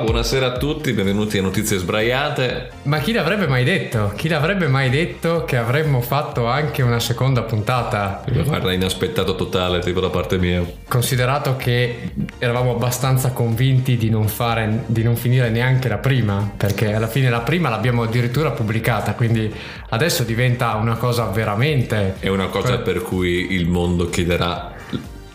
Buonasera a tutti, benvenuti a Notizie Sbraiate. Ma chi l'avrebbe mai detto? Chi l'avrebbe mai detto che avremmo fatto anche una seconda puntata? Guarda, inaspettato totale, tipo da parte mia. Considerato che eravamo abbastanza convinti di non, fare, di non finire neanche la prima, perché alla fine la prima l'abbiamo addirittura pubblicata, quindi adesso diventa una cosa veramente... È una cosa per cui il mondo chiederà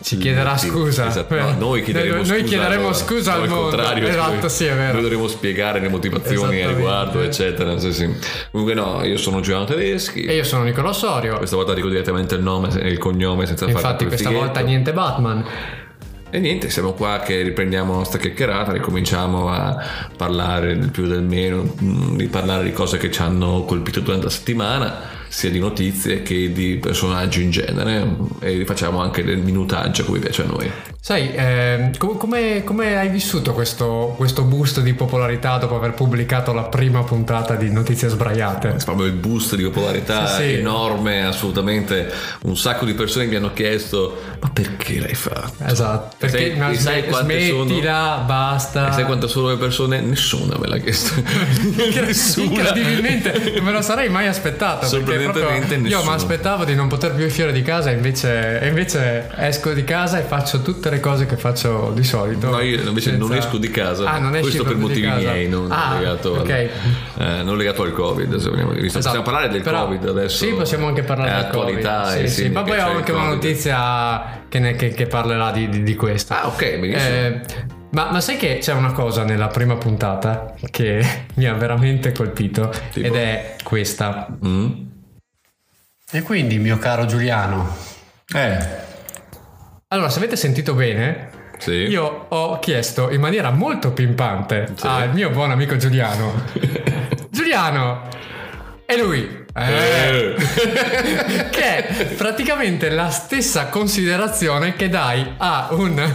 ci chiederà scusa. Esatto. No, noi chiederemo noi, scusa. Noi chiederemo allora. scusa al mondo. Contrario, esatto, sì, è vero. Noi dovremo spiegare le motivazioni a riguardo, eccetera. Sì, sì. Comunque no, io sono Giuliano Tedeschi. E io sono Nicolò Sorio. Questa volta dico direttamente il nome e il cognome senza Infatti, fare Infatti questa volta niente Batman. E niente, siamo qua che riprendiamo la nostra chiacchierata, ricominciamo a parlare del più e del meno, di parlare di cose che ci hanno colpito durante la settimana sia di notizie che di personaggi in genere e facciamo anche del minutaggio come piace a noi. Sai, eh, come, come, hai vissuto questo, questo, boost di popolarità dopo aver pubblicato la prima puntata di Notizie Sbraiate? Proprio il boost di popolarità sì, sì. enorme, assolutamente. Un sacco di persone mi hanno chiesto: ma perché l'hai fatto? Esatto, perché sai, sai smettila, sono? basta. E sai quante sono le persone? Nessuna me l'ha chiesto. Incredibilmente, non me lo sarei mai aspettato. Sorprendentemente nessuno. Io mi aspettavo di non poter più uscire di casa, invece, invece esco di casa e faccio tutte le cose che faccio di solito. No, io invece senza... non esco di casa. Ah, non Questo per motivi miei, non, ah, legato okay. al, eh, non legato al Covid. Se vogliamo, esatto. Possiamo parlare del Però, Covid adesso. Sì, possiamo anche parlare del attualità Covid. Sì, sì. Ma poi ho anche una notizia che, ne, che, che parlerà di, di, di, questo. Ah, ok, benissimo. Eh, ma, ma, sai che c'è una cosa nella prima puntata che mi ha veramente colpito tipo? ed è questa. Mm. E quindi, mio caro Giuliano, eh. Allora, se avete sentito bene, sì. io ho chiesto in maniera molto pimpante sì. al mio buon amico Giuliano. Giuliano! E lui, eh. che è praticamente la stessa considerazione che dai a un,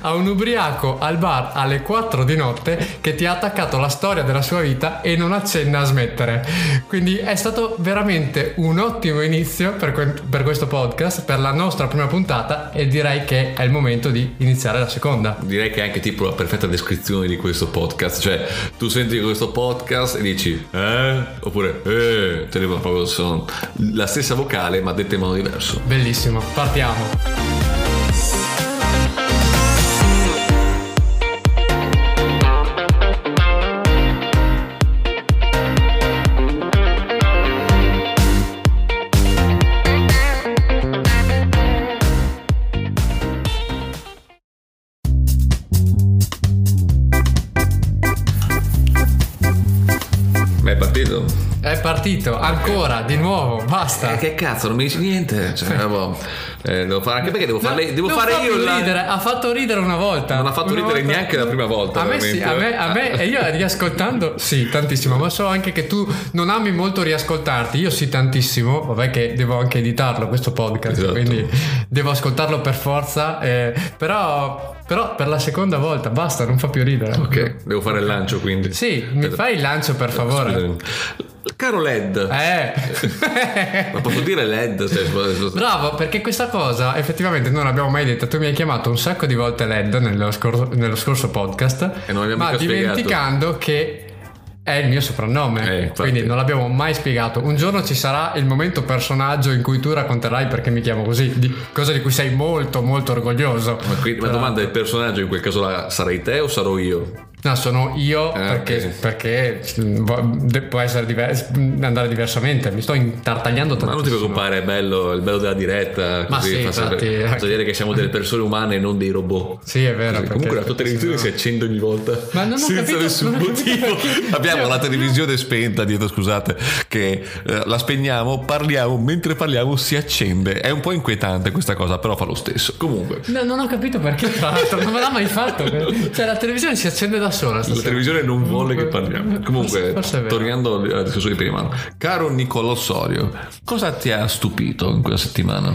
a un ubriaco al bar alle 4 di notte che ti ha attaccato la storia della sua vita e non accenna a smettere. Quindi è stato veramente un ottimo inizio per, que- per questo podcast, per la nostra prima puntata e direi che è il momento di iniziare la seconda. Direi che è anche tipo la perfetta descrizione di questo podcast, cioè tu senti questo podcast e dici eh? Oppure eh? tenevano proprio sono la stessa vocale ma detta in modo diverso. Bellissimo, partiamo. Partito, ancora, di nuovo, basta. Eh, che cazzo, non mi dici niente? Cioè, eh, devo fare, anche perché devo, farle, no, devo fare io la... ridere, ha fatto ridere una volta. Non ha fatto ridere volta. neanche la prima volta. A me sì, a me, a me e io riascoltando, sì, tantissimo, ma so anche che tu non ami molto riascoltarti, io sì tantissimo, vabbè che devo anche editarlo questo podcast, esatto. quindi devo ascoltarlo per forza, eh, però però per la seconda volta basta, non fa più ridere. Ok, devo fare il lancio quindi. Sì, mi fai il lancio per favore. Scusami. Caro LED. Eh. Ma posso dire LED? Bravo, perché questa cosa effettivamente non l'abbiamo mai detta. Tu mi hai chiamato un sacco di volte LED nello scorso, nello scorso podcast. E non ma dimenticando spiegato. che è il mio soprannome, eh, quindi non l'abbiamo mai spiegato. Un giorno ci sarà il momento personaggio in cui tu racconterai perché mi chiamo così, di, cosa di cui sei molto molto orgoglioso. Ma, qui, ma domanda è il personaggio in quel caso là, sarai te o sarò io? No, sono io eh, perché, okay. perché, può essere divers- andare diversamente. Mi sto intartagliando tanto. Ma non ti preoccupare, è bello, il bello della diretta. Ma così sì, fa infatti, sempre, fa vedere che siamo delle persone umane e non dei robot. Sì, è vero. Comunque la tua televisione si accende ogni volta. Ma non ho senza capito, nessun motivo. Abbiamo cioè... la televisione spenta dietro, scusate, che eh, la spegniamo, parliamo, mentre parliamo si accende. È un po' inquietante questa cosa, però fa lo stesso. Comunque. No, non ho capito perché, tra l'altro, non me l'ha mai fatto. Cioè, la televisione si accende da sola. Stasera. La televisione non vuole che parliamo. Comunque, tornando alla discussione di prima, caro Nicolò Sorio, cosa ti ha stupito in quella settimana?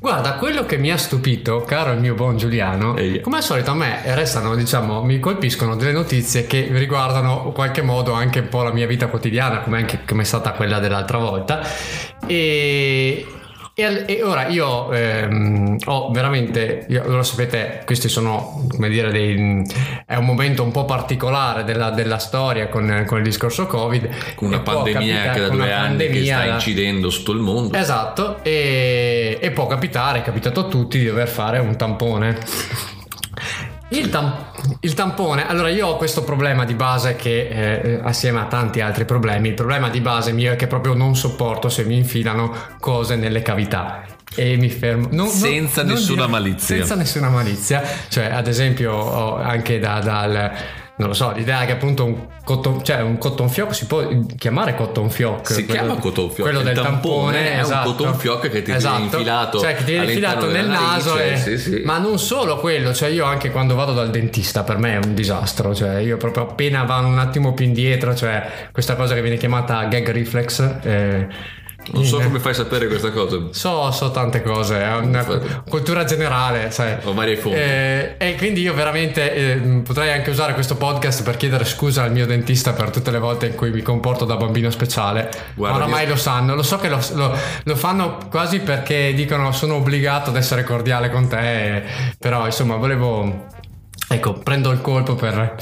Guarda, quello che mi ha stupito, caro il mio buon Giuliano, Ehi. come al solito a me restano, diciamo, mi colpiscono delle notizie che riguardano in qualche modo anche un po' la mia vita quotidiana, come, anche, come è stata quella dell'altra volta. E E, e ora io ehm, ho veramente, io, lo sapete, questi sono, come dire, dei, è un momento un po' particolare della, della storia con, con, il discorso Covid. Con una pandemia che da due anni che sta incidendo su tutto il mondo. Esatto, e, e può capitare, è capitato a tutti di dover fare un tampone. Il, tam- il, tampone, allora io ho questo problema di base che eh, assieme a tanti altri problemi, il problema di base mio è che proprio non sopporto se mi infilano cose nelle cavità. E mi fermo. Non, senza non, nessuna non dire, malizia. senza nessuna malizia. Cioè ad esempio anche da, dal non lo so, l'idea è che appunto un cotton, cioè un cotton fioc si può chiamare cotton fioc. Si chiama cotton fioc. Quello del tampone, tampone è esatto. un cotton fioc che ti esatto. viene infilato. Cioè che ti viene infilato nel naso. E... Sì, sì. Ma non solo quello, cioè io anche quando vado dal dentista per me è un disastro. Cioè io proprio appena vado un attimo più indietro, cioè questa cosa che viene chiamata gag reflex. Eh, non so come fai a sapere questa cosa. So, so tante cose, è una cultura generale, sai. Ho varie fonti. E, eh, e quindi io veramente eh, potrei anche usare questo podcast per chiedere scusa al mio dentista per tutte le volte in cui mi comporto da bambino speciale. Guarda, Oramai io... lo sanno, lo so che lo, lo, lo, fanno quasi perché dicono sono obbligato ad essere cordiale con te, però insomma volevo Ecco, prendo il colpo per,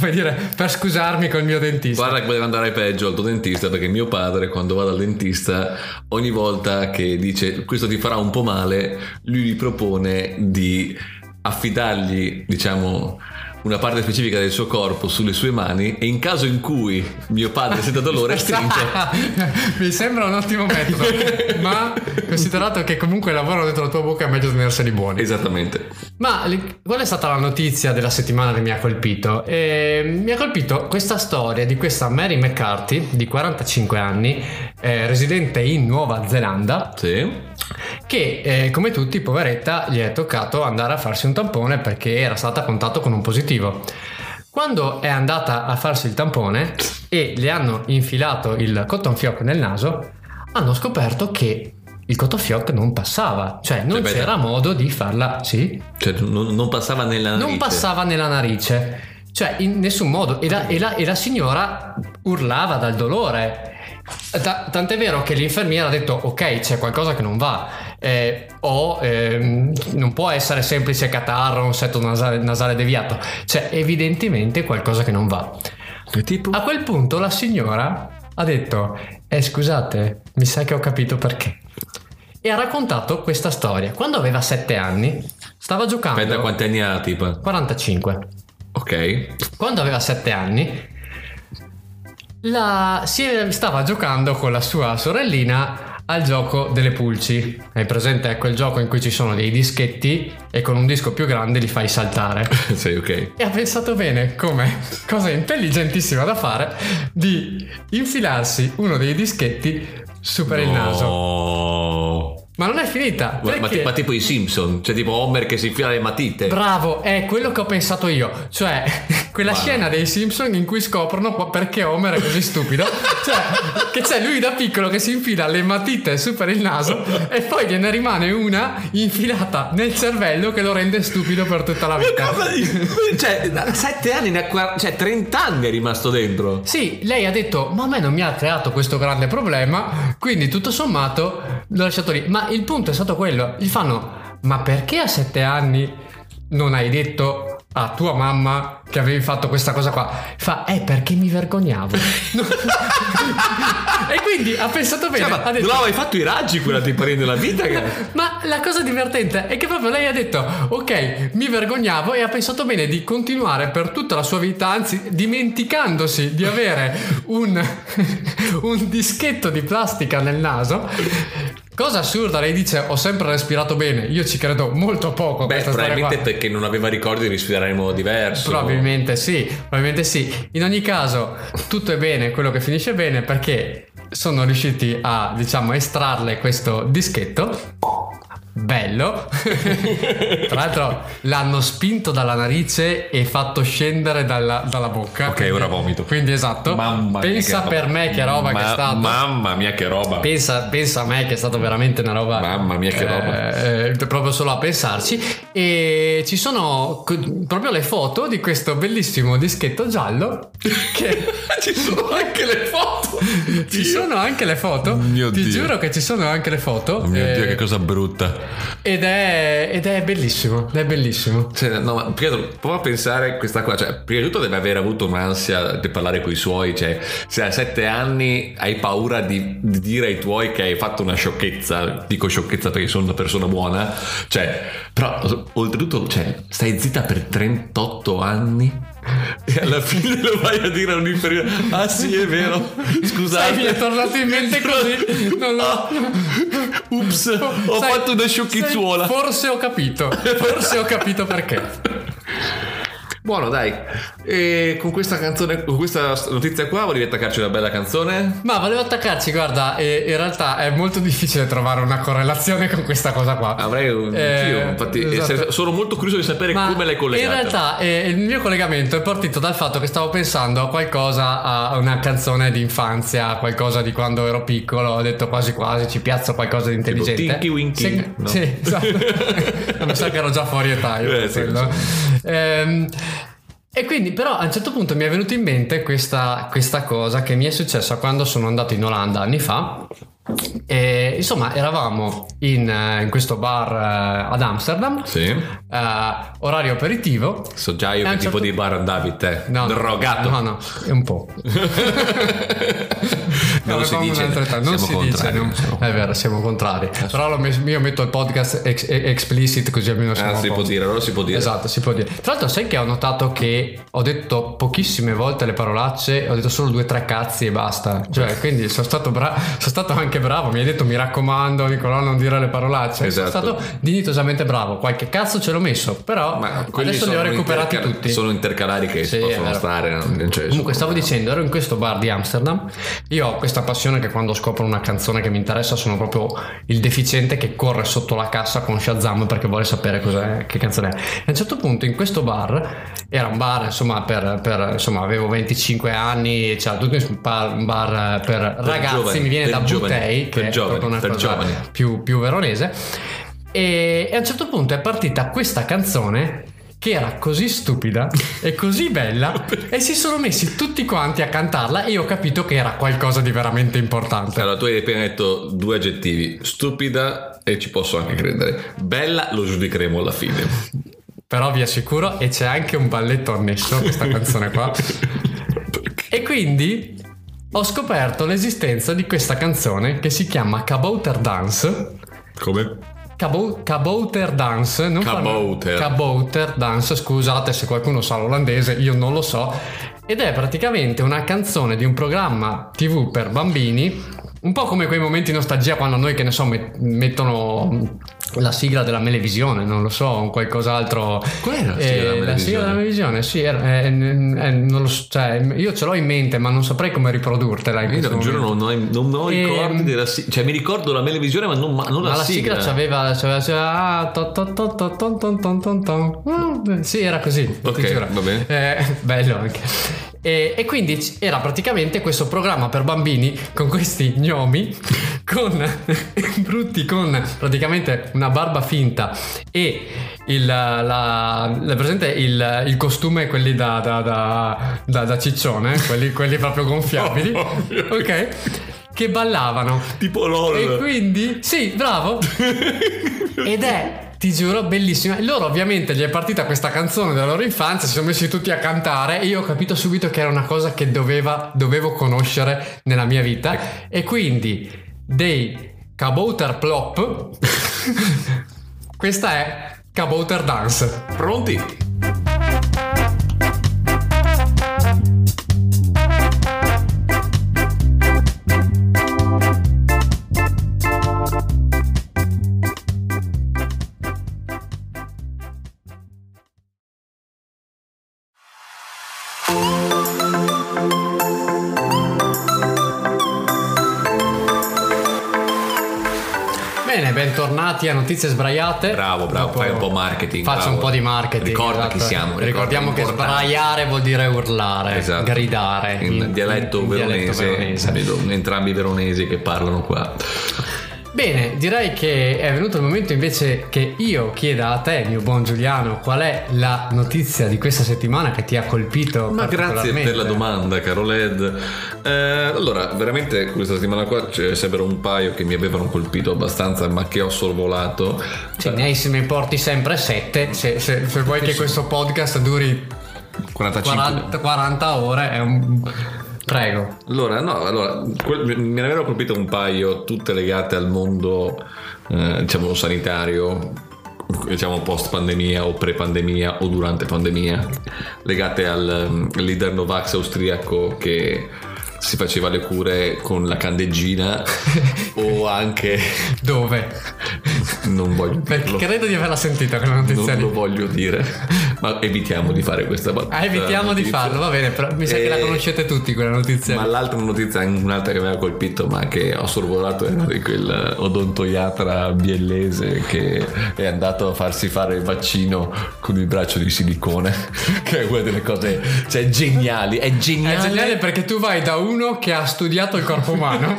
per, dire, per scusarmi col mio dentista. Guarda che poteva andare peggio al tuo dentista perché mio padre quando va dal dentista ogni volta che dice questo ti farà un po' male, lui gli propone di affidargli, diciamo, una parte specifica del suo corpo sulle sue mani e in caso in cui mio padre senta dolore stringe. Mi sembra un ottimo metodo, ma considerato che comunque lavorano dentro la tua bocca è meglio tenerseli buoni. Esattamente. Ma qual è stata la notizia della settimana che mi ha colpito? Eh, mi ha colpito questa storia di questa Mary McCarthy di 45 anni, eh, residente in Nuova Zelanda. Sì che eh, come tutti poveretta gli è toccato andare a farsi un tampone perché era stata a contatto con un positivo. Quando è andata a farsi il tampone e le hanno infilato il cotton fioc nel naso, hanno scoperto che il cotton fioc non passava, cioè non cioè, c'era beh, modo di farla, sì? Cioè non, non, passava nella narice. Non passava nella narice, cioè in nessun modo. E la, e la, e la signora urlava dal dolore. T- tant'è vero che l'infermiera ha detto ok c'è qualcosa che non va. Eh, o eh, non può essere semplice catarro un setto nasale, nasale deviato. C'è evidentemente qualcosa che non va. Tipo? a quel punto la signora ha detto eh scusate mi sa che ho capito perché. E ha raccontato questa storia. Quando aveva 7 anni stava giocando. Aspetta quanti anni ha tipo? 45 ok quando aveva 7 anni la, si stava giocando con la sua sorellina al gioco delle pulci. Hai presente quel gioco in cui ci sono dei dischetti e con un disco più grande li fai saltare? Sì, ok. E ha pensato bene come cosa intelligentissima da fare di infilarsi uno dei dischetti su per no. il naso. Ma non è finita. Ma, ma, ma, tipo i Simpson, cioè tipo Homer che si infila le matite. Bravo, è quello che ho pensato io. Cioè, quella ma scena dei Simpson in cui scoprono perché Homer è così stupido. cioè, che c'è lui da piccolo che si infila le matite su per il naso e poi gliene rimane una infilata nel cervello che lo rende stupido per tutta la vita. cioè, da 7 anni, cioè 30 anni è rimasto dentro. Sì, lei ha detto, ma a me non mi ha creato questo grande problema, quindi tutto sommato l'ho lasciato lì. Ma il punto è stato quello, gli fanno, ma perché a sette anni non hai detto a tua mamma che avevi fatto questa cosa qua? Fa, eh perché mi vergognavo. e quindi ha pensato bene. Cioè, ma detto, non avevi fatto i raggi quella di parere della vita? Che... ma la cosa divertente è che proprio lei ha detto, ok, mi vergognavo e ha pensato bene di continuare per tutta la sua vita, anzi dimenticandosi di avere un, un dischetto di plastica nel naso Cosa assurda, lei dice ho sempre respirato bene, io ci credo molto poco. Beh, probabilmente perché non aveva ricordi di respirare in modo diverso. Probabilmente sì, probabilmente sì. In ogni caso, tutto è bene, quello che finisce bene perché sono riusciti a, diciamo, estrarle questo dischetto bello. Tra l'altro l'hanno spinto dalla narice e fatto scendere dalla, dalla bocca. Ok, quindi, ora vomito. Quindi esatto. Mamma pensa per roba. me che roba Ma, che è stato. Mamma mia che roba. Pensa, pensa, a me che è stato veramente una roba. Mamma mia che eh, roba. Eh, proprio solo a pensarci. E ci sono proprio le foto di questo bellissimo dischetto giallo. Che... ci sono anche le foto. Ci Dio. sono anche le foto. Mio Ti Dio. giuro che ci sono anche le foto. Oh mio eh, Dio, che cosa brutta. Ed è, ed è bellissimo. Ed è bellissimo. Cioè, no, ma Pietro, prova a pensare questa qua. Cioè, prima di tutto deve aver avuto un'ansia di parlare con i suoi. Cioè, se a sette anni hai paura di, di dire ai tuoi che hai fatto una sciocchezza, dico sciocchezza perché sono una persona buona. Cioè, però oltretutto, cioè, stai zitta per 38 anni e alla fine lo vai a dire a un inferiore. Ah sì è vero. Scusate. sai, mi è tornato in mente così. Non lo... ah, ups ho sai, fatto una sciocchizzuola forse ho capito. Forse ho capito perché Buono, dai. E con questa canzone, con questa notizia qua, volevi attaccarci una bella canzone? Ma volevo attaccarci, guarda, in realtà è molto difficile trovare una correlazione con questa cosa qua. Avrei un eh, io, infatti, esatto. sono molto curioso di sapere Ma come l'hai collegata. In realtà eh, il mio collegamento è partito dal fatto che stavo pensando a qualcosa, a una canzone di infanzia, qualcosa di quando ero piccolo. Ho detto quasi quasi ci piazzo qualcosa di intelligente. Tipo Tinky Winky. Sì, no? sì esatto. Mi sa che ero già fuori età io. Eh, sì, ehm, e quindi però a un certo punto mi è venuto in mente questa, questa cosa che mi è successa quando sono andato in Olanda anni fa e, insomma, eravamo in, eh, in questo bar uh, ad Amsterdam, sì. uh, orario aperitivo. So già io che certo... tipo di bar andavi te, no, drogato. No, no, è un po'. non si dice, non si dice non, è vero, siamo contrari. Però io metto il podcast ex, explicit così almeno siamo ah, si può dire, allora si può dire. Esatto, si può dire. Tra l'altro sai che ho notato che ho detto pochissime volte le parolacce, ho detto solo due o tre cazzi e basta. Cioè, quindi sono stato, bra- sono stato anche bravo, mi hai detto mi raccomando Nicolò non dire le parolacce. Esatto. Sono stato dignitosamente bravo, qualche cazzo ce l'ho messo, però Ma adesso li ho recuperati intercal- tutti. Sono intercalari che sì, possono stare. C'è Comunque stavo dicendo, ero in questo bar di Amsterdam, io ho questa passione che quando scopro una canzone che mi interessa sono proprio il deficiente che corre sotto la cassa con Shazam perché vuole sapere cos'è, che canzone è. E a un certo punto in questo bar, era un bar insomma per, per insomma avevo 25 anni, tutto un bar, per, per ragazzi, giovani, mi viene da giovani. Day, che giovani, è proprio una cosa più, più veronese. E, e a un certo punto è partita questa canzone che era così stupida e così bella e si sono messi tutti quanti a cantarla e io ho capito che era qualcosa di veramente importante. Allora tu hai appena detto due aggettivi, stupida e ci posso anche credere, bella lo giudicheremo alla fine. Però vi assicuro e c'è anche un balletto annesso questa canzone qua. e quindi ho scoperto l'esistenza di questa canzone che si chiama Kabouter Dance. Come? Kabou- Kabouter Dance. Non Kabouter. Kabouter Dance, scusate se qualcuno sa l'olandese, io non lo so. Ed è praticamente una canzone di un programma TV per bambini un po' come quei momenti di nostalgia quando noi, che ne so, mettono la sigla della Melevisione, non lo so, o qualcos'altro. Qual è la sigla, eh, della, la sigla della Melevisione? Sì, è, è, è, so, cioè, io ce l'ho in mente, ma non saprei come riprodurtela. In io giuro, non, non, non ho e, ricordi della sigla. Cioè, mi ricordo la Melevisione, ma non, ma non ma la, la sigla. sigla c'aveva. c'aveva sì, era così. Ok, va bene. Eh, bello anche. E, e, quindi era praticamente questo programma per bambini con questi gnomi, con brutti, con praticamente una barba finta e il, la, la, presente il, il, costume, quelli da, da, da, da ciccione, quelli, quelli proprio gonfiabili, ok? Che ballavano. Tipo LOL. E quindi, sì, bravo. Ed è ti giuro, bellissima. Loro ovviamente gli è partita questa canzone della loro infanzia, si sono messi tutti a cantare e io ho capito subito che era una cosa che doveva, dovevo conoscere nella mia vita. E quindi dei Kabouter Plop, questa è Kabouter Dance. Pronti? Bentornati a Notizie Sbraiate. Bravo, bravo, Dopo fai un po' marketing. Faccio bravo. un po' di marketing. Ricorda esatto. chi siamo. Ricordiamo che sbraiare vuol dire urlare, esatto. gridare. In, in dialetto, in, veronese, dialetto veronese. Entrambi veronesi che parlano qua. Bene, direi che è venuto il momento invece che io chieda a te, mio buon Giuliano, qual è la notizia di questa settimana che ti ha colpito. Ma grazie per la domanda, caro Led. Eh, allora, veramente questa settimana qua c'è sempre un paio che mi avevano colpito abbastanza, ma che ho sorvolato. Sì, ne, hai, ne porti sempre sette. Se, se, se vuoi che questo podcast duri 45 40, 40 ore, è un Prego. Allora, no, allora, quel, me ne avevano colpito un paio, tutte legate al mondo, eh, diciamo, sanitario, diciamo post pandemia o pre pandemia o durante pandemia, legate al um, leader Novax austriaco che si faceva le cure con la candeggina o anche dove non voglio perché credo di averla sentita quella notizia non lì. lo voglio dire ma evitiamo di fare questa battuta ah, evitiamo notizia. di farlo va bene però mi sa e... che la conoscete tutti quella notizia ma l'altra notizia un'altra che mi aveva colpito ma che ho sorvolato era di quel odontoiatra biellese che è andato a farsi fare il vaccino con il braccio di silicone che è una delle cose cioè geniali è geniale è geniale perché tu vai da uno che ha studiato il corpo umano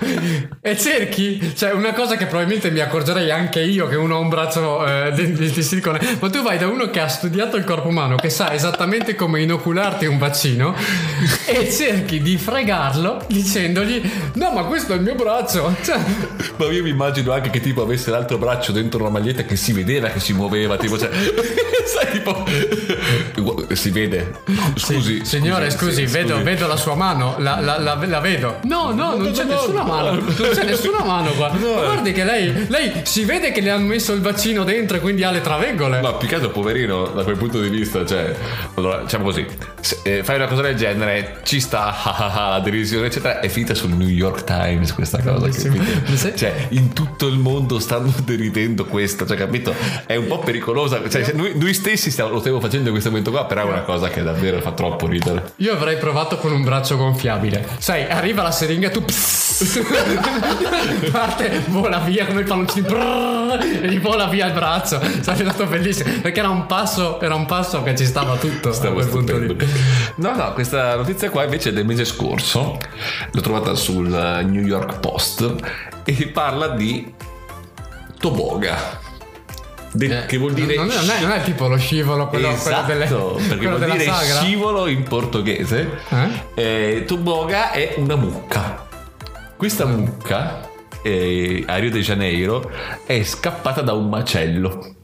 e cerchi, cioè una cosa che probabilmente mi accorgerei anche io che uno ha un braccio eh, di, di, silicone, ma tu vai da uno che ha studiato il corpo umano, che sa esattamente come inocularti un vaccino e cerchi di fregarlo dicendogli no ma questo è il mio braccio. Cioè... Ma io mi immagino anche che tipo avesse l'altro braccio dentro una maglietta che si vedeva che si muoveva, tipo cioè, sai tipo si vede. Scusi. Sì, signore, scusi, scusi, vedo, scusi. vedo la sua mano la, la, la, la, vedo. No, no, non c'è nessuna mano. Non c'è nessuna mano qua. Ma guardi che lei, lei si vede che le hanno messo il vaccino dentro e quindi ha le traveggole. No, più che altro poverino da quel punto di vista. Cioè, allora, diciamo così: se, eh, fai una cosa del genere, ci sta la derisione, eccetera. È finita sul New York Times questa cosa. Cioè, in tutto il mondo stanno deridendo questa. Cioè, capito? È un po' pericolosa. Cioè, noi, noi stessi stiamo, lo stiamo facendo in questo momento qua, però è una cosa che davvero fa troppo ridere. Io avrei provato con un braccio gonfiabile. Sai, arriva la seringa, tu parte, vola via come i palloncini e gli vola via il braccio. Sarebbe stato bellissimo perché era un passo, era un passo che ci stava tutto. Stavo No, no, questa notizia qua invece è del mese scorso. L'ho trovata sul New York Post e parla di Toboga. De- eh, che vuol dire non è, non, è, non è, tipo lo scivolo quello, esatto, quello delle, perché quello vuol dire sagra. scivolo in portoghese eh? Eh, toboga è una mucca questa mucca eh, a Rio de Janeiro è scappata da un macello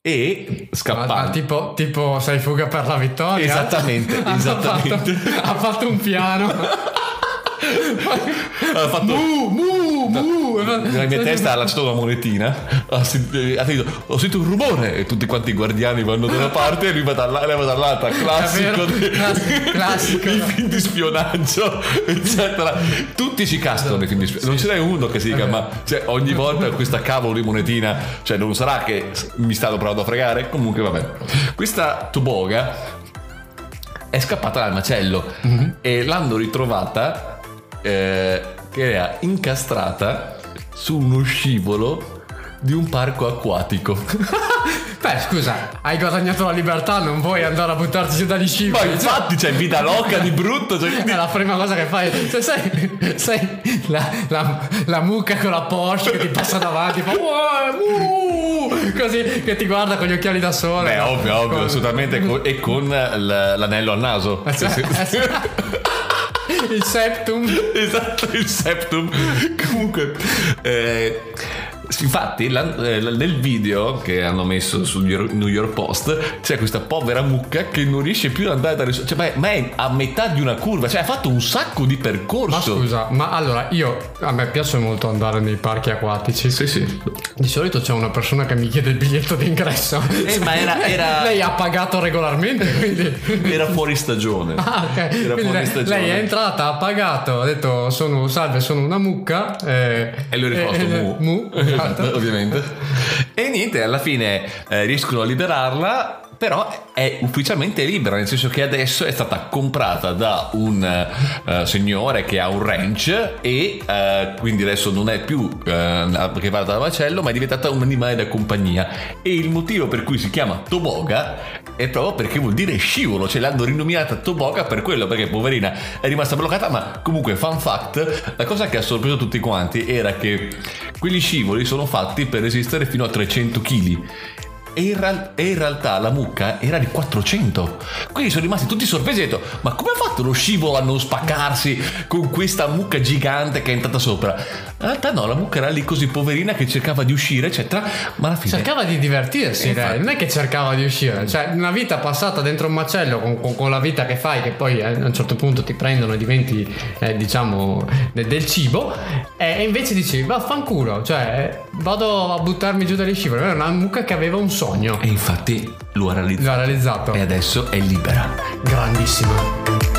e scappando ma, ma tipo, tipo sei fuga per la vittoria esattamente, esattamente. Ha, fatto, ha fatto un piano ha fatto mu, mu, mu. nella mia testa ha lanciato una monetina. Ha sentito, ha detto, ho sentito un rumore e tutti quanti i guardiani vanno da una parte e lui va, dalla, va dall'altra classico, di, classico i film di spionaggio eccetera. Tutti ci cascano nei film di spionaggio non ce n'è uno che si dica ma cioè, ogni volta questa cavolo di monetina cioè non sarà che mi stanno provando a fregare? Comunque vabbè. Questa Tuboga è scappata dal macello mm-hmm. e l'hanno ritrovata eh, che era incastrata su uno scivolo di un parco acquatico. Beh, scusa, hai guadagnato la libertà, non vuoi andare a buttarti giù dagli scivoli. Ma infatti c'è vita loca di brutto. Cioè, quindi... È la prima cosa che fai. Cioè, sai, sai la, la, la, mucca con la Porsche che ti passa davanti, fa uh, così che ti guarda con gli occhiali da sole. Beh, ovvio, ovvio, con... assolutamente. E con l'anello al naso. Eh, sì, sì. Eh, il septum. Esatto, il septum. Comunque, eh, Infatti, la, eh, nel video che hanno messo sul New York Post c'è questa povera mucca che non riesce più ad andare da nessuno. Cioè, ma è a metà di una curva, cioè ha fatto un sacco di percorso. Ma scusa, ma allora io a me piace molto andare nei parchi acquatici. Sì, sì. Di solito c'è una persona che mi chiede il biglietto d'ingresso. Eh, ma era, era... lei ha pagato regolarmente, quindi. Era fuori stagione. Ah, ok. Era fuori lei, stagione. Lei è entrata, ha pagato, ha detto sono salve, sono una mucca. Eh, e lui ha risposto eh, mu. mu esatto. ovviamente. E niente, alla fine eh, riescono a liberarla però è ufficialmente libera, nel senso che adesso è stata comprata da un uh, signore che ha un ranch e uh, quindi adesso non è più uh, che va dal macello, ma è diventata un animale da compagnia. E il motivo per cui si chiama Toboga è proprio perché vuol dire scivolo, ce l'hanno rinominata Toboga per quello, perché poverina è rimasta bloccata, ma comunque fun fact, la cosa che ha sorpreso tutti quanti era che quegli scivoli sono fatti per resistere fino a 300 kg e in, real- e in, realtà la mucca era di 400. Quindi sono rimasti tutti sorpresi e detto, ma come ha fatto lo scivolo a non spaccarsi con questa mucca gigante che è entrata sopra? In realtà no, la mucca era lì così poverina che cercava di uscire, eccetera, ma alla fine... Cercava di divertirsi, eh, non è che cercava di uscire, cioè una vita passata dentro un macello con, con, con la vita che fai, che poi a un certo punto ti prendono e diventi, eh, diciamo, del, del cibo, e invece dici, vaffanculo, cioè vado a buttarmi giù dagli scivoli, era una mucca che aveva un sogno. E infatti lo ha realizzato. Lo ha realizzato. E adesso è libera. Grandissima.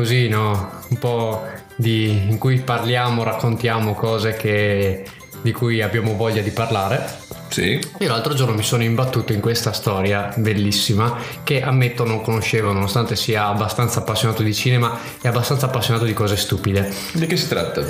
Così, no? Un po' di, in cui parliamo, raccontiamo cose che, di cui abbiamo voglia di parlare. Sì. Io l'altro giorno mi sono imbattuto in questa storia bellissima che ammetto non conoscevo, nonostante sia abbastanza appassionato di cinema e abbastanza appassionato di cose stupide. Di che si tratta?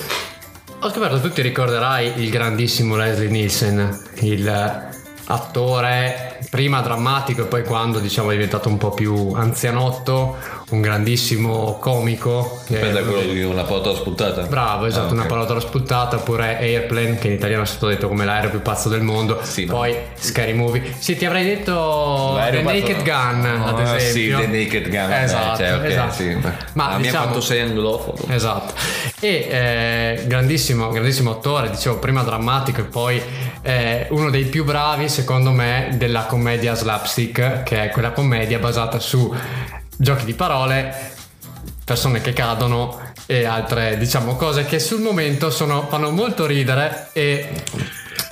Ho scoperto, tu ti ricorderai il grandissimo Leslie Nielsen, il attore prima drammatico e poi quando diciamo è diventato un po' più anzianotto un grandissimo comico. Aspetta, quello di una parola spuntata. Bravo, esatto, ah, okay. una parola spuntata, oppure Airplane, che in italiano è stato detto come l'aereo più pazzo del mondo. Sì, Poi no. Scary Movie. Sì, ti avrei detto l'aereo The Naked Gun, oh, ad esempio. Sì, The Naked Gun. Esatto, cioè, okay, esatto. Sì. Ma ah, diciamo, mi ha fatto sei anglofono. Esatto. E eh, grandissimo, grandissimo attore, dicevo prima drammatico e poi eh, uno dei più bravi secondo me della commedia slapstick, che è quella commedia basata su giochi di parole, persone che cadono e altre diciamo cose che sul momento sono, fanno molto ridere e,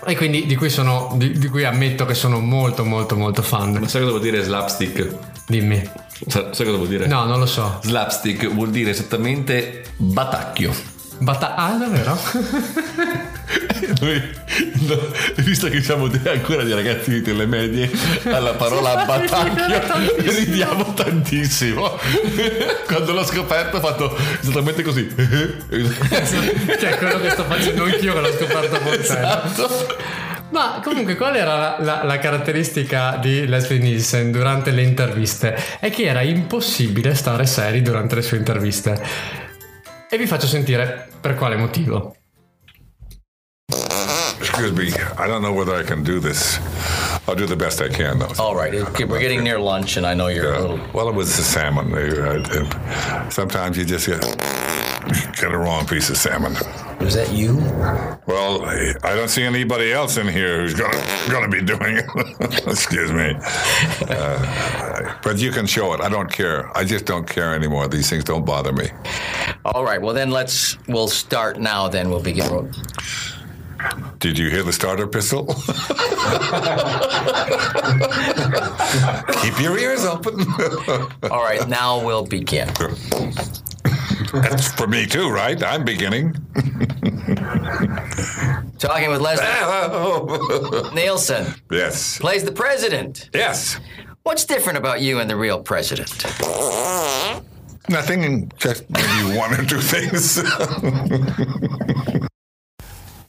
e quindi di cui, sono, di, di cui ammetto che sono molto molto molto fan. Ma sai cosa vuol dire slapstick? Dimmi. Sai cosa vuol dire? No, non lo so. Slapstick vuol dire esattamente batacchio. Bata- ah, davvero? Noi, no, visto che siamo ancora dei ragazzi delle medie, alla parola batacchio ridiamo tantissimo. Quando l'ho scoperto ho fatto esattamente così. cioè, quello che sto facendo anch'io che l'ho scoperto con te. Esatto. Ma comunque qual era la, la, la, caratteristica di Leslie Nielsen durante le interviste? È che era impossibile stare seri durante le sue interviste. E vi faccio sentire per quale motivo. Excuse me, I don't know whether I can do this. I'll do the best I can, though. All right, we're getting near lunch, and I know you're yeah. a little. Well, it was the salmon. Sometimes you just get, get a wrong piece of salmon. Was that you? Well, I don't see anybody else in here who's gonna gonna be doing it. Excuse me, uh, but you can show it. I don't care. I just don't care anymore. These things don't bother me. All right. Well, then let's we'll start now. Then we'll begin. Did you hear the starter pistol? Keep your ears open. All right, now we'll begin. That's for me too, right? I'm beginning. Talking with Leslie Nielsen. Yes. Plays the president. Yes. What's different about you and the real president? Nothing, just maybe one or two things.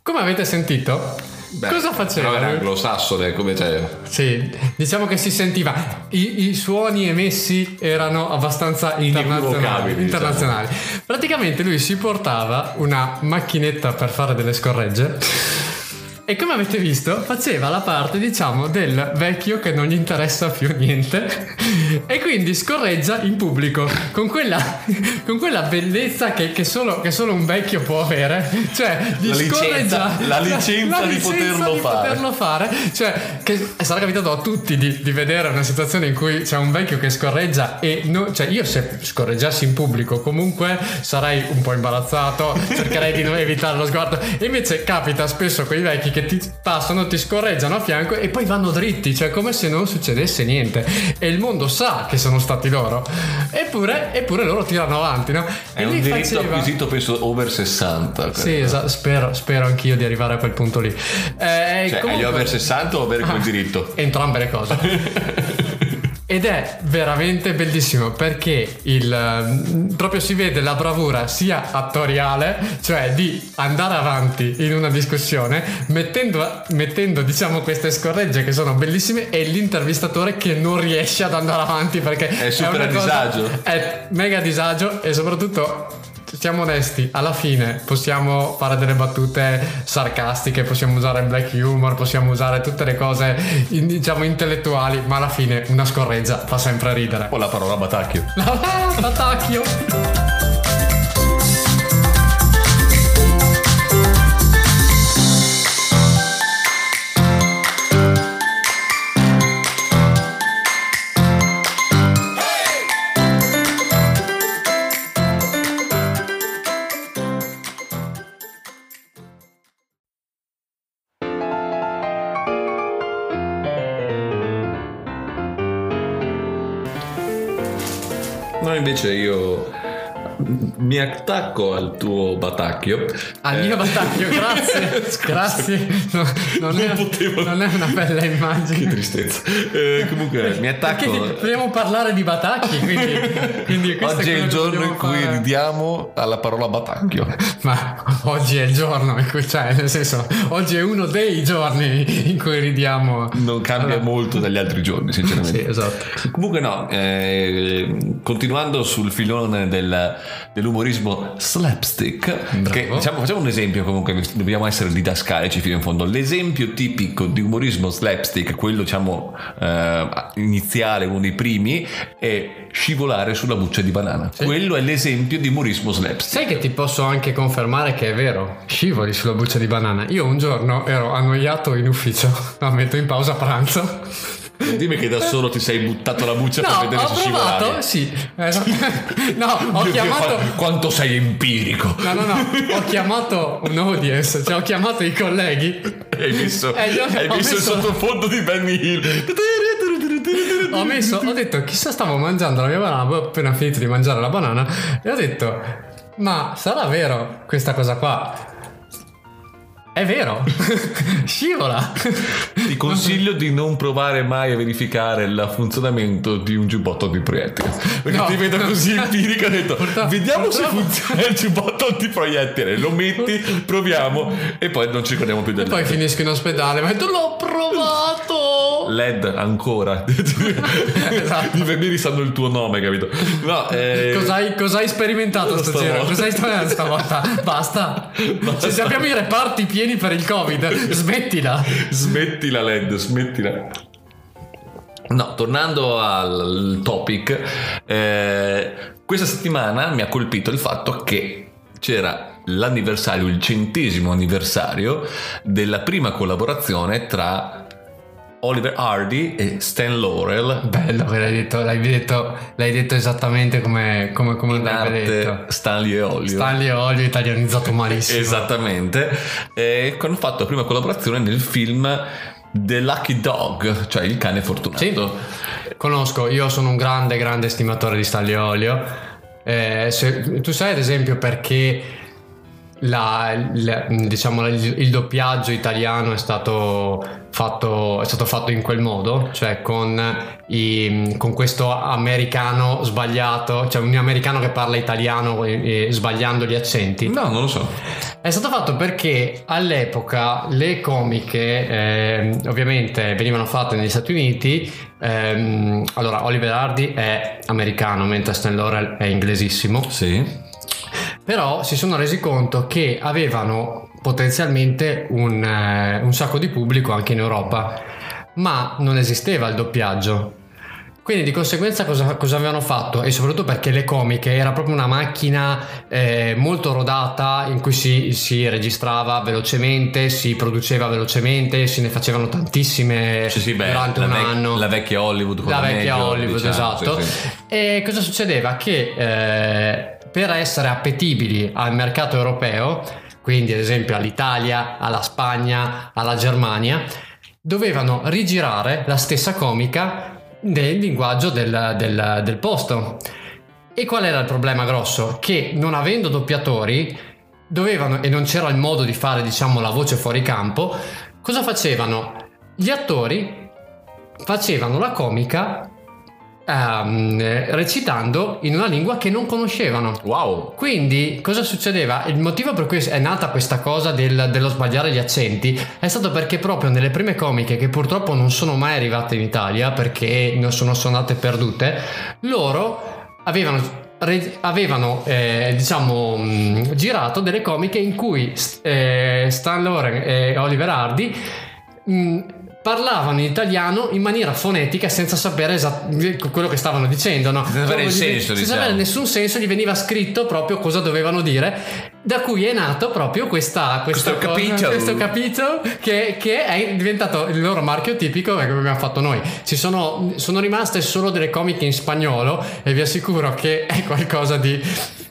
Come avete sentito? Beh, Cosa faceva? Era anglosassone, come c'è. Sì, diciamo che si sentiva. I, i suoni emessi erano abbastanza internazionali. Diciamo. internazionali. Diciamo. Praticamente lui si portava una macchinetta per fare delle scorregge e come avete visto faceva la parte diciamo del vecchio che non gli interessa più niente e quindi scorreggia in pubblico con quella, con quella bellezza che, che, solo, che, solo, un vecchio può avere. Cioè di la licenza, la licenza, la di, poterlo, di fare. poterlo fare. Cioè che sarà capitato a tutti di, di, vedere una situazione in cui c'è un vecchio che scorreggia e no, cioè io se scorreggiassi in pubblico comunque sarei un po' imbarazzato cercherei di non evitare lo sguardo. E invece capita spesso con i vecchi che che ti passano, ti scorreggiano a fianco e poi vanno dritti, cioè come se non succedesse niente. E il mondo sa che sono stati loro. Eppure, eppure loro tirano avanti, no? È e un diritto faceva... acquisito, penso, over 60. Sì, esatto, spero, spero anch'io di arrivare a quel punto lì. Eh, cioè, comunque... agli over 60 o avere quel ah, diritto? Entrambe le cose. Ed è veramente bellissimo perché il, proprio si vede la bravura sia attoriale, cioè di andare avanti in una discussione, mettendo, mettendo diciamo queste scorregge che sono bellissime e l'intervistatore che non riesce ad andare avanti perché è super è a disagio. È mega disagio e soprattutto siamo onesti, alla fine possiamo fare delle battute sarcastiche, possiamo usare black humor, possiamo usare tutte le cose diciamo intellettuali, ma alla fine una scorreggia fa sempre ridere. O la parola batacchio. batacchio. Invece io mi attacco al tuo batacchio. Al eh. mio batacchio, grazie. grazie. No, non, non, è, potevo... non, è, una bella immagine. Che tristezza. Eh, comunque mi attacco. Perché vogliamo parlare di batacchi, quindi, quindi Oggi è, è il giorno in cui fare. ridiamo alla parola batacchio. Ma oggi è il giorno in cui, cioè, nel senso, oggi è uno dei giorni in cui ridiamo. Non cambia allora. molto dagli altri giorni, sinceramente. sì, esatto. Comunque no, eh, continuando sul filone del dell'umorismo slapstick. Che, diciamo, facciamo un esempio comunque, dobbiamo essere didascalici fino in fondo. L'esempio tipico di umorismo slapstick, quello diciamo eh, iniziale, uno dei primi, è scivolare sulla buccia di banana. Sì. Quello è l'esempio di umorismo slapstick. Sai che ti posso anche confermare che è vero, scivoli sulla buccia di banana. Io un giorno ero annoiato in ufficio, la metto in pausa pranzo Dimmi che da solo ti sei buttato la buccia no, per vedere se scivolavi. Sì. no, ho Dio chiamato. Dio, quanto sei empirico. No, no, no. Ho chiamato un audience, cioè ho chiamato i colleghi. Hai visto, hai visto messo... il sottofondo di Benny Hill. Ho messo, ho detto, chissà, stavo mangiando la mia banana, avevo appena finito di mangiare la banana e ho detto, ma sarà vero questa cosa qua? È vero, scivola. Ti consiglio di non provare mai a verificare il funzionamento di un giubbotto antiproiettile. Perché no, ti vedo così empirico ho detto, Porta, vediamo purtroppo. se funziona il giubbotto antiproiettile. Lo metti, proviamo e poi non ci ricordiamo più del E poi finisco in ospedale, ma tu l'ho provato. LED ancora. esatto. I infermieri sanno il tuo nome, capito? No, eh... cos'hai, cos'hai sperimentato stasera? Cos'hai sperimentato stavolta? Basta. Basta. Se abbiamo i reparti pieni per il covid, smettila. smettila LED, smettila. No, tornando al topic, eh, questa settimana mi ha colpito il fatto che c'era l'anniversario, il centesimo anniversario della prima collaborazione tra Oliver Hardy e Stan Laurel. Bello, l'hai detto, l'hai detto, l'hai detto esattamente come, come, come In arte detto. Stanley e Olio. Stanley e Olio italianizzato malissimo. Esattamente. E hanno fatto la prima collaborazione nel film The Lucky Dog, cioè il cane fortunato. Sì, conosco, io sono un grande, grande estimatore di Stanley e Olio. Eh, se, tu sai ad esempio perché la, la, diciamo, il, il, doppiaggio italiano è stato, fatto, è stato fatto in quel modo, cioè con, i, con, questo americano sbagliato, cioè un americano che parla italiano e, e, sbagliando gli accenti. No, non lo so. È stato fatto perché all'epoca le comiche eh, ovviamente venivano fatte negli Stati Uniti. Ehm, allora, Oliver Hardy è americano, mentre Stan Laurel è inglesissimo. Sì però si sono resi conto che avevano potenzialmente un, eh, un sacco di pubblico anche in Europa, ma non esisteva il doppiaggio. Quindi di conseguenza cosa, cosa, avevano fatto? E soprattutto perché le comiche era proprio una macchina eh, molto rodata in cui si, si, registrava velocemente, si produceva velocemente, se ne facevano tantissime sì, sì, beh, durante un vec- anno. La vecchia Hollywood. La vecchia meglio, Hollywood, diciamo, esatto. sì, e cosa succedeva? Che eh, per essere appetibili al mercato europeo, quindi ad esempio all'Italia, alla Spagna, alla Germania, dovevano rigirare la stessa comica nel linguaggio del, del, del posto. E qual era il problema grosso? Che non avendo doppiatori dovevano, e non c'era il modo di fare diciamo la voce fuori campo, cosa facevano? Gli attori facevano la comica um, recitando in una lingua che non conoscevano. Wow! Quindi cosa succedeva? Il motivo per cui è nata questa cosa del, dello sbagliare gli accenti è stato perché proprio nelle prime comiche, che purtroppo non sono mai arrivate in Italia perché non sono, sono andate perdute, loro avevano avevano eh, diciamo mh, girato delle comiche in cui eh, Stan Loren e Oliver Hardy mh, parlavano in italiano in maniera fonetica senza sapere esattamente quello che stavano dicendo, no? Senza avere il senso, senza diciamo. avere nessun senso, gli veniva scritto proprio cosa dovevano dire, da cui è nato proprio questa, questa questo cosa, capito, questo capito che, che, è diventato il loro marchio tipico che abbiamo fatto noi. Ci sono, sono rimaste solo delle comiche in spagnolo e vi assicuro che è qualcosa di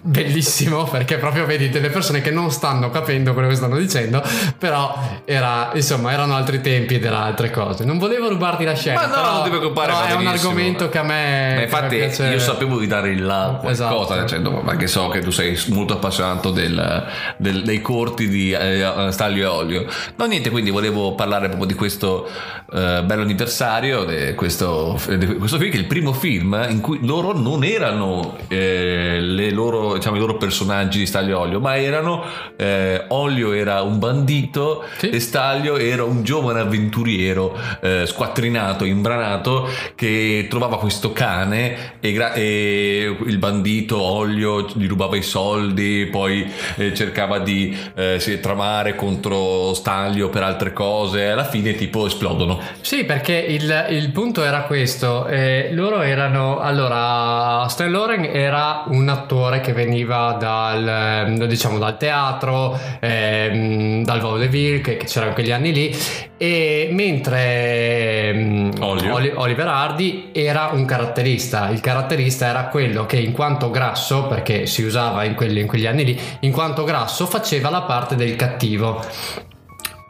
bellissimo perché proprio vedi delle persone che non stanno capendo quello che stanno dicendo però era insomma erano altri tempi ed erano altre cose. Non volevo rubarti la scena Ma no, però, non ti preoccupare, però è un argomento che a me Ma infatti piace- io sapevo di dare il là qualcosa Esatto. dicendo, perché so che tu sei molto appassionato del- del- dei corti di eh, Staglio e Olio. No niente quindi volevo parlare proprio di questo eh, bello anniversario di questo, di questo film che è il primo film in cui loro non erano eh, le loro, diciamo, i loro personaggi di Staglio e Olio ma erano eh, Olio era un bandito Sì. e Staglio era un giovane avventuriero eh, squattrinato, imbranato che trovava questo cane e, gra- e il bandito Olio gli rubava i soldi, poi eh, cercava di eh, tramare contro Staglio per altre cose, alla fine tipo esplodono. Sì, perché il, il punto era questo. eh, loro erano. Allora, Stan Loren era un attore che veniva dal, eh, diciamo, dal teatro, ehm, dal vaudeville, che, che c'era in quegli anni lì. E mentre ehm, Oliver Hardy era un caratterista. Il caratterista era quello che, in quanto grasso, perché si usava in, quelli- in quegli anni lì, in quanto grasso, faceva la parte del cattivo.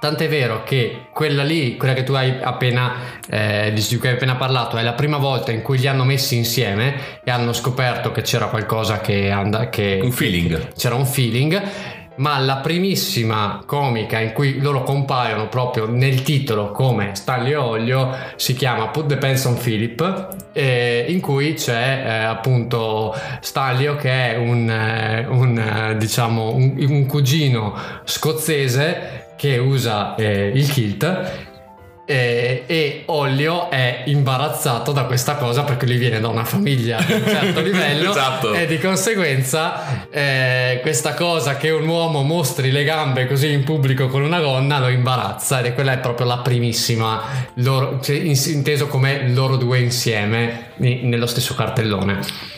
Tant'è vero che quella lì, quella che tu hai appena, eh, di cui hai appena parlato, è la prima volta in cui li hanno messi insieme e hanno scoperto che c'era qualcosa che, and- che Un feeling. c'era un feeling. Ma la primissima comica in cui loro compaiono proprio nel titolo come Stanley Olio si chiama Put the Pants on Philip, eh, in cui c'è eh, appunto Stanlio che è un, eh, un, eh, diciamo un, un cugino scozzese che usa eh, il kilt eh, e Ollio è imbarazzato da questa cosa perché lui viene da una famiglia di un certo livello Esatto. e di conseguenza eh, questa cosa che un uomo mostri le gambe così in pubblico con una gonna lo imbarazza ed è quella è proprio la primissima loro, cioè, in- inteso come loro due insieme nello stesso cartellone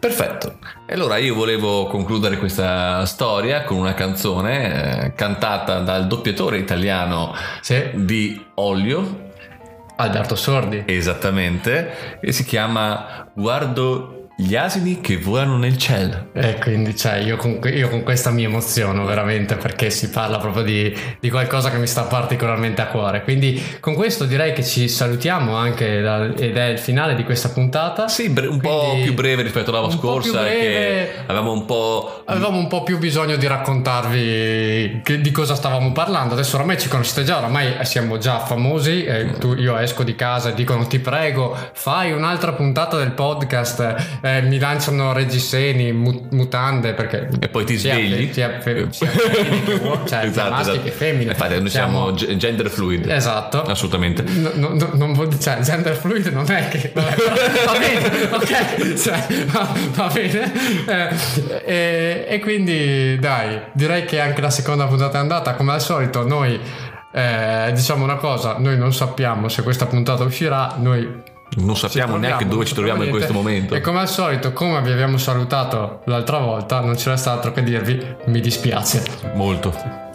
Perfetto. E allora io volevo concludere questa storia con una canzone eh, cantata dal doppiatore italiano Sì. di Olio, Alberto Sordi esattamente, e si chiama Guardo gli asini che volano nel cielo. E quindi, cioè, io con, io con questa mi emoziono veramente perché si parla proprio di, di qualcosa che mi sta particolarmente a cuore. Quindi, con questo direi che ci salutiamo anche da- ed è il finale di questa puntata. Sì, bre- un po' Quindi, più breve rispetto alla po' scorsa, breve. che avevamo un po'... Avevamo un po' più bisogno di raccontarvi che- di cosa stavamo parlando. Adesso ormai ci conoscete già, ormai siamo già famosi. eh, tu- io esco di casa e dicono: Ti prego, fai un'altra puntata del podcast. eh, eh, mi lanciano reggiseni, mutande perché... E poi ti svegli. Sia, sia, sia uomo, cioè esatto, maschi esatto. che femmine. Infatti noi siamo, siamo gender fluid. Esatto. Assolutamente. No, no, non vuol, cioè, gender fluid non è che... Va bene, ok, cioè, va, va bene. Eh, e, e quindi dai, direi che anche la seconda puntata è andata. Come al solito noi... Eh, diciamo una cosa, noi non sappiamo se questa puntata uscirà, noi non sappiamo neanche dove ci troviamo in questo momento. E come al solito, come vi abbiamo salutato l'altra volta, non ci resta altro che dirvi mi dispiace. Molto.